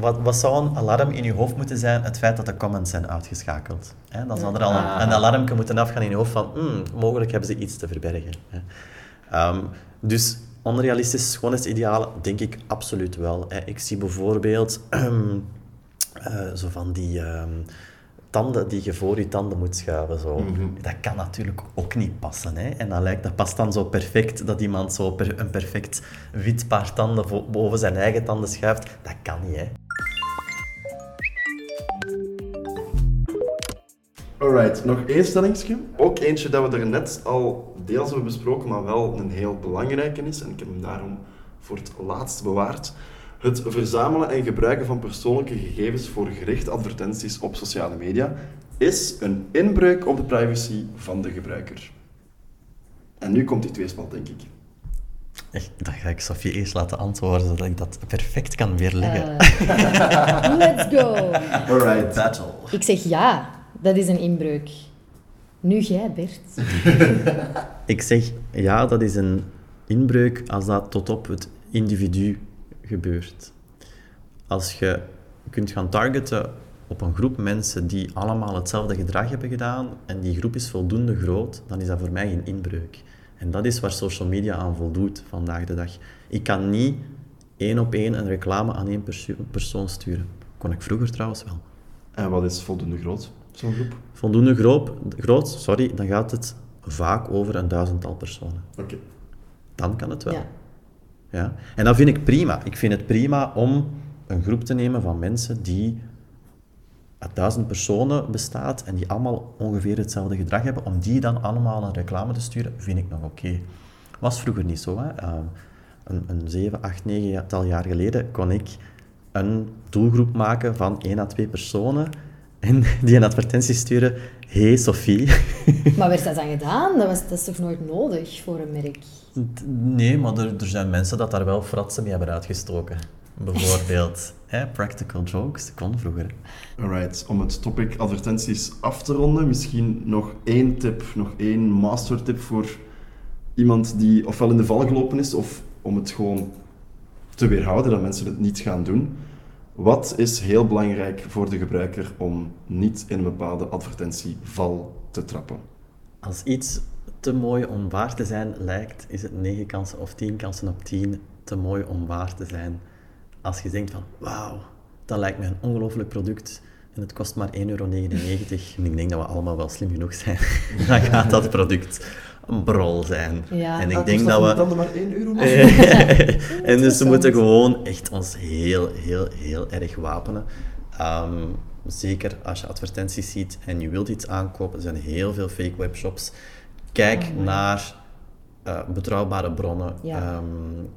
S3: wat, wat zou een alarm in je hoofd moeten zijn? Het feit dat de comments zijn uitgeschakeld. Hè? Dan zou er al een, een alarm moeten afgaan in je hoofd van hmm, mogelijk hebben ze iets te verbergen. Hè? Ehm, dus onrealistische schoonheidsidealen, denk ik absoluut wel. Hè. Ik zie bijvoorbeeld eh, zo van die ehm, tanden die je voor je tanden moet schuiven. Zo. Dat kan natuurlijk ook niet passen. Hè. En dat, lijkt, dat past dan zo perfect dat iemand zo per- een perfect wit paar tanden boven zijn eigen tanden schuift. Dat kan niet. Hè.
S1: Alright, nog één stellingsje. Ook eentje dat we er net al deels hebben besproken, maar wel een heel belangrijke is. En ik heb hem daarom voor het laatst bewaard. Het verzamelen en gebruiken van persoonlijke gegevens voor gerichte advertenties op sociale media is een inbreuk op de privacy van de gebruiker. En nu komt die tweespalt, denk ik.
S3: Echt, Dat ga ik Sofie eerst laten antwoorden, zodat ik dat perfect kan weerleggen.
S2: Eh, let's go!
S1: Alright.
S3: Battle.
S2: Ik zeg ja, dat is een inbreuk. Nu jij, Bert.
S3: Ik zeg, ja, dat is een inbreuk als dat tot op het individu gebeurt. Als je kunt gaan targeten op een groep mensen die allemaal hetzelfde gedrag hebben gedaan en die groep is voldoende groot, dan is dat voor mij geen inbreuk. En dat is waar social media aan voldoet vandaag de dag. Ik kan niet één op één een reclame aan één perso- persoon sturen. Kon ik vroeger trouwens wel.
S1: En wat is voldoende groot, zo'n groep?
S3: Voldoende groot, groot sorry, dan gaat het vaak over een duizendtal personen.
S1: Oké.
S3: Dan kan het wel.
S2: Ja.
S3: Ja? En dat vind ik prima. Ik vind het prima om een groep te nemen van mensen die uit duizend personen bestaat en die allemaal ongeveer hetzelfde gedrag hebben, om die dan allemaal een reclame te sturen, vind ik nog oké. Was vroeger niet zo. Hè? Ehm, een, een 7, 8, 9 tal jaar geleden kon ik een doelgroep maken van 1 à 2 personen en die een advertentie sturen. Hey Sophie.
S2: Maar werd dat dan gedaan? Dat, was, dat is toch nooit nodig voor een merk?
S3: Nee, maar er, er zijn mensen dat daar wel fratsen mee hebben uitgestoken. Bijvoorbeeld, hè, practical jokes, dat kon vroeger.
S1: Alright, om het topic advertenties af te ronden, misschien nog één tip, nog één master tip voor iemand die ofwel in de val gelopen is, of om het gewoon te weerhouden, dat mensen het niet gaan doen. Wat is heel belangrijk voor de gebruiker om niet in een bepaalde advertentieval te trappen?
S3: Als iets te mooi om waar te zijn lijkt, is het 9 kansen of 10 kansen op 10 te mooi om waar te zijn. Als je denkt van, wauw, dat lijkt mij een ongelooflijk product. en het kost maar 1,99 euro. En ik denk dat we allemaal wel slim genoeg zijn. Dan gaat dat product brol zijn.
S2: Ja.
S3: En ik
S1: Ah,
S3: denk
S1: kost
S3: dat we...
S1: dan maar 1 euro.
S3: en dus we moeten gewoon echt ons heel, heel, heel erg wapenen. Ehm, zeker als je advertenties ziet en je wilt iets aankopen, er zijn heel veel fake webshops. Kijk
S2: Oh
S3: naar eh, betrouwbare bronnen.
S2: Ja.
S3: Ehm,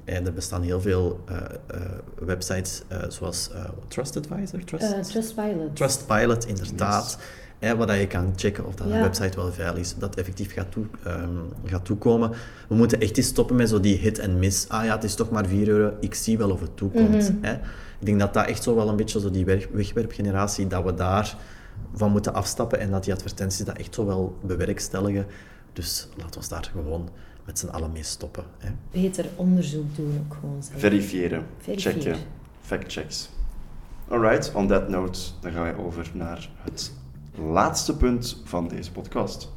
S3: en er bestaan heel veel eh, eh, websites eh, zoals eh, TrustAdvisor, Trust,
S2: Trustpilot.
S3: Trustpilot, inderdaad. Hè, waar dat je kan checken of dat een
S2: Ja.
S3: website wel veilig is, of dat effectief gaat, toe, ehm, gaat toekomen. We moeten echt eens stoppen met zo die hit en miss. Ah ja, het is toch maar 4 euro, ik zie wel of het toekomt.
S2: Mhm.
S3: hè. Ik denk dat dat echt zo wel een beetje zo die weg- wegwerpgeneratie, dat we daar van moeten afstappen en dat die advertenties dat echt zo wel bewerkstelligen. Dus laten we ons daar gewoon met z'n allen mee stoppen. Hè.
S2: Beter onderzoek doen ook gewoon zelf.
S1: Verifiëren,
S2: Verifiëren.
S1: checken, factchecks. Alright, on that note, dan gaan wij over naar het laatste punt van deze podcast.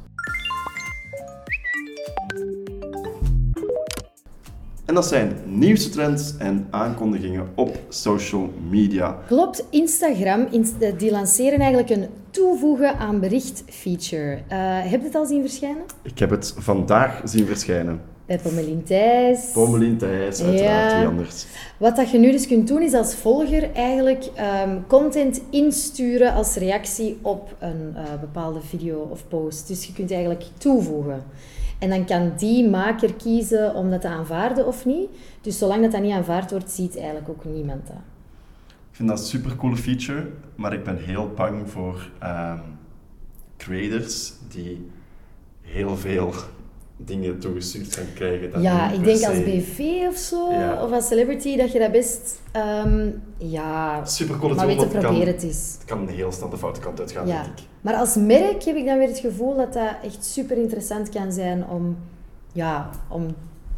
S1: En dat zijn nieuwste trends en aankondigingen op social media.
S2: Klopt, Instagram inst- eh, die lanceren eigenlijk een toevoegen aan bericht feature. Eh, heb je het al zien verschijnen?
S1: Ik heb het vandaag zien verschijnen.
S2: Bij Pommelien Thijs.
S1: Pommelien Thijs, uiteraard,
S2: Ja.
S1: wie anders.
S2: Wat dat je nu dus kunt doen, is als volger eigenlijk ehm, content insturen als reactie op een eh, bepaalde video of post. Dus je kunt eigenlijk toevoegen. En dan kan die maker kiezen om dat te aanvaarden of niet. Dus zolang dat, dat niet aanvaard wordt, ziet eigenlijk ook niemand dat.
S1: Ik vind dat een super coole feature, maar ik ben heel bang voor ehm, creators die heel veel dingen toegestuurd gaan krijgen. dat
S2: Ja, ik denk als BV of zo,
S1: Ja.
S2: of als celebrity, dat je dat best... ehm, ja,
S1: Super coole
S2: maar weet te
S1: kan,
S2: proberen het is.
S1: het kan heel snel de foute kant uitgaan,
S2: Ja.
S1: denk ik.
S2: Maar als merk heb ik dan weer het gevoel dat dat echt super interessant kan zijn om, ja, om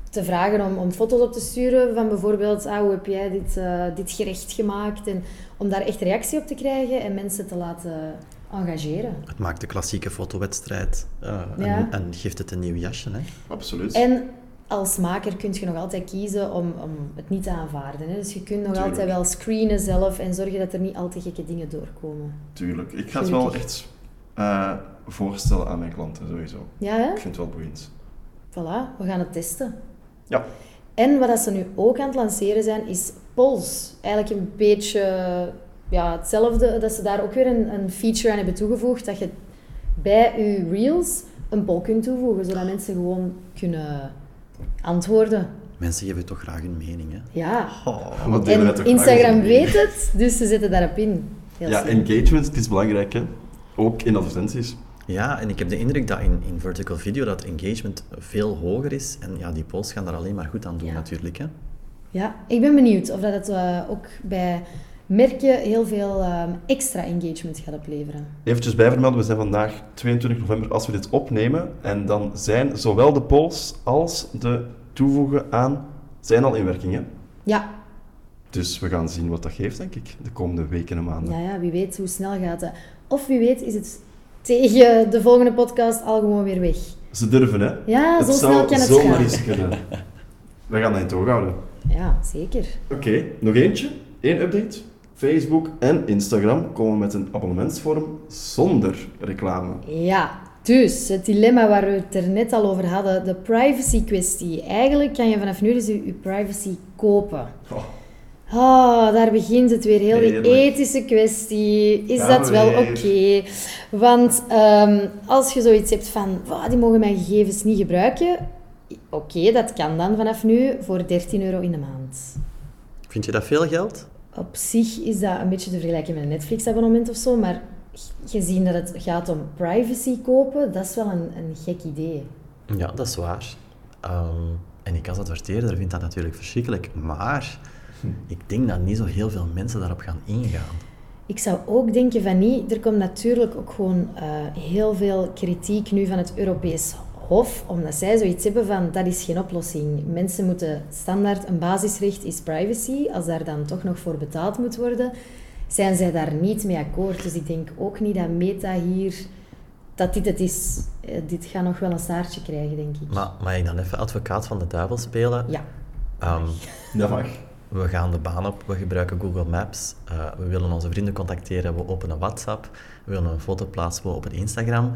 S2: te vragen om, om foto's op te sturen van bijvoorbeeld, ah, hoe heb jij dit, eh, dit gerecht gemaakt? En om daar echt reactie op te krijgen en mensen te laten engageren.
S3: Het maakt de klassieke fotowedstrijd eh,
S2: Ja.
S3: en, en geeft het een nieuw jasje. Hè.
S1: Absoluut.
S2: En als maker kun je nog altijd kiezen om, om het niet te aanvaarden. Hè? Dus je kunt nog
S1: Tuurlijk.
S2: altijd wel screenen zelf en zorgen dat er niet al te gekke dingen doorkomen.
S1: Tuurlijk. Ik ga het wel echt eh, voorstellen aan mijn klanten, sowieso.
S2: Ja, hè?
S1: Ik vind het wel boeiend.
S2: Voilà, we gaan het testen.
S1: Ja.
S2: En wat dat ze nu ook aan het lanceren zijn, is polls. Eigenlijk een beetje ja, hetzelfde, dat ze daar ook weer een, een feature aan hebben toegevoegd, dat je bij je reels een poll kunt toevoegen, zodat mensen gewoon kunnen antwoorden.
S3: Mensen geven toch graag hun mening. Hè.
S2: Ja.
S3: Oh,
S1: Wat
S2: En
S1: toch
S2: Instagram weet het, dus ze zetten daarop in. Heel
S1: Ja, engagement, het is belangrijk, hè. Ook in advertenties.
S3: Ja, en ik heb de indruk dat in, in vertical video dat engagement veel hoger is. En ja, die polls gaan daar alleen maar goed aan doen
S2: Ja.
S3: natuurlijk. Hè.
S2: Ja, ik ben benieuwd of dat het eh, ook bij merken heel veel ehm, extra engagement gaat opleveren.
S1: Eventjes bijvermelden, we zijn vandaag 22 november als we dit opnemen. En dan zijn zowel de polls als de toevoegen aan zijn al in werking, hè.
S2: Ja,
S1: Dus we gaan zien wat dat geeft, denk ik, de komende weken en maanden.
S2: Ja, ja, wie weet hoe snel gaat het. Of wie weet is het tegen de volgende podcast al gewoon weer weg.
S1: Ze durven, hè.
S2: Ja,
S1: het
S2: zo snel kan het
S1: zomaar eens kunnen. We gaan dat in toog houden.
S2: Ja, zeker.
S1: Oké, nog eentje. Eén update. Facebook en Instagram komen met een abonnementsvorm zonder reclame.
S2: Ja, dus het dilemma waar we het er net al over hadden, de privacy kwestie. Eigenlijk kan je vanaf nu dus je, je privacy kopen.
S1: Oh,
S2: Ah, daar begint het weer, heel die ethische kwestie. Is
S1: Gaan
S2: dat
S1: we
S2: wel oké? Want ehm, als je zoiets hebt van, "Wauw, die mogen mijn gegevens niet gebruiken, oké, dat kan dan vanaf nu voor 13 euro in de maand.
S3: Vind je dat veel geld?
S2: Op zich is dat een beetje te vergelijken met een Netflix-abonnement of zo, maar gezien dat het gaat om privacy kopen, dat is wel een, een gek idee.
S3: Ja, dat is waar. Ehm, en ik als adverteerder vind dat natuurlijk verschrikkelijk. Maar ik denk dat niet zo heel veel mensen daarop gaan ingaan.
S2: Ik zou ook denken van niet. Er komt natuurlijk ook gewoon eh, heel veel kritiek nu van het Europees Hof, omdat zij zoiets hebben van dat is geen oplossing. Mensen moeten standaard, een basisrecht is privacy. Als daar dan toch nog voor betaald moet worden, zijn zij daar niet mee akkoord. Dus ik denk ook niet dat Meta hier, dat dit het is. Eh, dit gaat nog wel een staartje krijgen, denk ik.
S3: Maar mag ik dan even advocaat van de duivel spelen?
S2: Ja.
S3: Ehm,
S1: dat mag.
S3: we gaan de baan op, we gebruiken Google Maps, uh, we willen onze vrienden contacteren, we openen WhatsApp, we willen een foto plaatsen, we openen Instagram.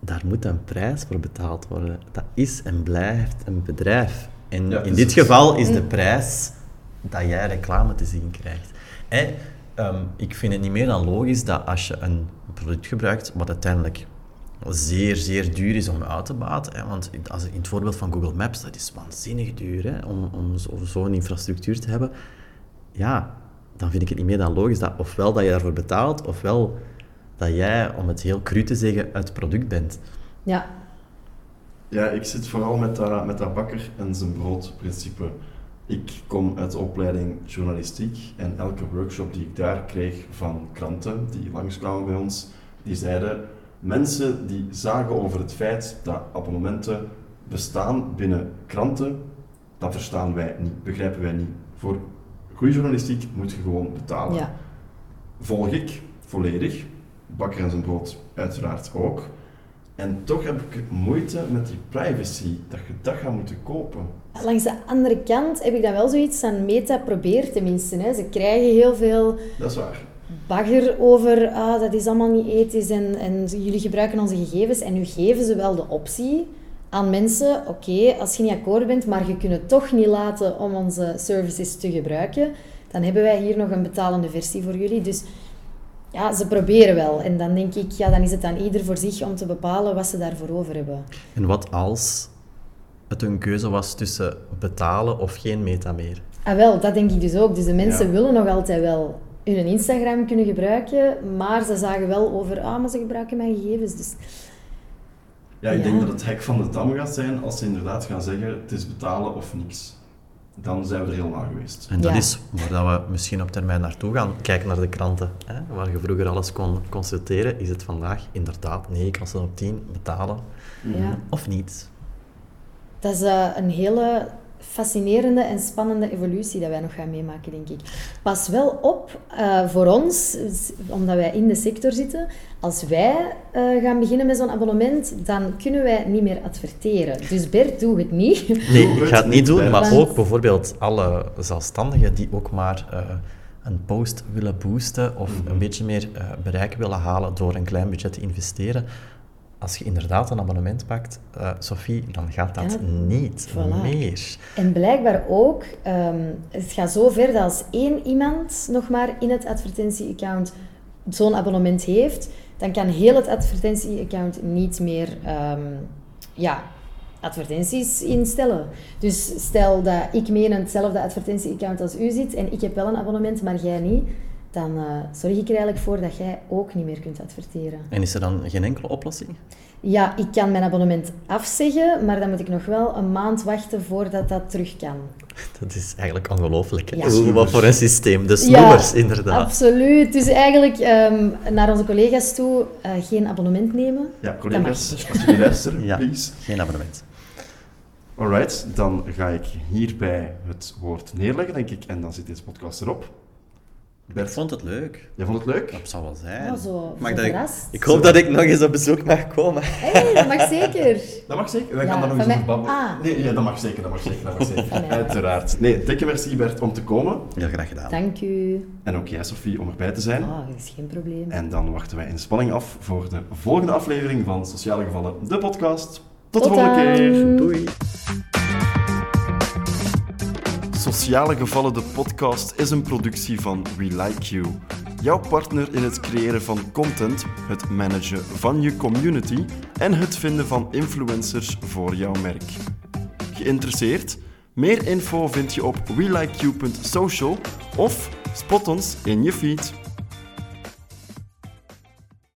S3: Daar moet een prijs voor betaald worden. Dat is en blijft een bedrijf. En
S1: Ja,
S3: in dit
S1: het-
S3: geval is de prijs dat jij reclame te zien krijgt. En, ehm, ik vind het niet meer dan logisch dat als je een product gebruikt, wat uiteindelijk zeer, zeer duur is om uit te baten. Hè, want als, in het voorbeeld van Google Maps, dat is waanzinnig duur hè, om, om zo- zo'n infrastructuur te hebben. Ja, dan vind ik het niet meer dan logisch dat ofwel dat je daarvoor betaalt, ofwel dat jij, om het heel cru te zeggen, het product bent.
S2: Ja,
S1: Ja, ik zit vooral met dat, met dat bakker en zijn broodprincipe. Ik kom uit de opleiding journalistiek en elke workshop die ik daar kreeg van kranten die langskwamen bij ons, die zeiden mensen die zagen over het feit dat abonnementen bestaan binnen kranten, dat verstaan wij niet, begrijpen wij niet. Voor goede journalistiek moet je gewoon betalen.
S2: ja.
S1: Volg ik volledig, bakker en zijn brood uiteraard ook. En toch heb ik moeite met die privacy, dat je dat gaat moeten kopen.
S2: Langs de andere kant heb ik dan wel zoiets aan Meta probeert tenminste. Hè. Ze krijgen heel veel
S1: Dat is waar.
S2: bagger over, ah, dat is allemaal niet ethisch en, en jullie gebruiken onze gegevens. En nu geven ze wel de optie aan mensen, oké, als je niet akkoord bent, maar je kunt het toch niet laten om onze services te gebruiken, dan hebben wij hier nog een betalende versie voor jullie. Dus ja, ze proberen wel. En dan denk ik, ja, dan is het aan ieder voor zich om te bepalen wat ze daarvoor over hebben.
S3: En wat als het een keuze was tussen betalen of geen meta meer?
S2: Ah wel, dat denk ik dus ook. Dus de mensen
S1: Ja.
S2: willen nog altijd wel hun Instagram kunnen gebruiken, maar ze zagen wel over, ah, maar ze gebruiken mijn gegevens. Dus
S1: Ja, ik
S2: Ja.
S1: denk dat het hek van de dam gaat zijn als ze inderdaad gaan zeggen het is betalen of niks. Dan zijn we er helemaal geweest.
S3: En dat
S2: Ja.
S3: is waar dat we misschien op termijn naartoe gaan. Kijk naar de kranten. Hè? Waar je vroeger alles kon consulteren, is het vandaag inderdaad 9 kansen op 10 betalen
S2: ja,
S3: of niet.
S2: dat is eh, een hele fascinerende en spannende evolutie dat wij nog gaan meemaken, denk ik. Pas wel op eh, voor ons, omdat wij in de sector zitten. Als wij eh, gaan beginnen met zo'n abonnement, dan kunnen wij niet meer adverteren. Dus Bert, doe het niet.
S3: Nee, ik ga het niet doen, maar ook bijvoorbeeld alle zelfstandigen die ook maar eh, een post willen boosten of
S1: Mhm.
S3: een beetje meer eh, bereik willen halen door een klein budget te investeren. Als je inderdaad een abonnement pakt, eh, Sophie, dan gaat dat
S2: Ja,
S3: niet
S2: voilà.
S3: meer.
S2: En blijkbaar ook, ehm, het gaat zo ver dat als één iemand nog maar in het advertentie-account zo'n abonnement heeft, dan kan heel het advertentie-account niet meer ehm, ja, advertenties instellen. Dus stel dat ik mee in hetzelfde advertentie-account als u zit en ik heb wel een abonnement, maar jij niet, dan eh, zorg ik er eigenlijk voor dat jij ook niet meer kunt adverteren.
S3: En is er dan geen enkele oplossing?
S2: Ja, ik kan mijn abonnement afzeggen, maar dan moet ik nog wel een maand wachten voordat dat terug kan.
S3: Dat is eigenlijk ongelooflijk. hè?
S2: Ja.
S3: Hoe- Wat voor een systeem. De
S2: Ja,
S3: snoemers, inderdaad.
S2: Absoluut. Dus eigenlijk ehm, naar onze collega's toe eh, geen abonnement nemen.
S1: Ja, collega's, als jullie luisteren,
S3: Ja.
S1: please.
S3: Geen abonnement.
S1: Alright, dan ga ik hierbij het woord neerleggen, denk ik. En dan zit deze podcast erop.
S3: Ik vond het leuk.
S1: jij vond het leuk?
S3: Dat zou wel zijn.
S2: Oh, zo
S3: Mag
S2: zo
S3: dat ik, hoop dat ik nog eens op bezoek mag komen.
S2: Hé, dat mag zeker.
S1: Dat mag zeker. Wij
S2: Ja,
S1: gaan daar nog eens over babbelen.
S2: ah.
S1: Nee, ja, dat mag zeker, dat mag zeker, dat mag zeker. Uiteraard. Nee, dikke merci Bert om te komen.
S3: Heel graag gedaan.
S2: Dank u.
S1: En ook jij, Sophie, om erbij te zijn.
S2: Ah, dat is geen probleem.
S1: En dan wachten wij in spanning af voor de volgende aflevering van Sociale Gevallen, de podcast. Tot, de volgende
S2: dan.
S1: keer.
S3: Doei.
S1: Sociale Gevallen, de podcast, is een productie van We Like You. Jouw partner in het creëren van content, het managen van je community en het vinden van influencers voor jouw merk. Geïnteresseerd? Meer info vind je op welikeyou.social of spot ons in je feed.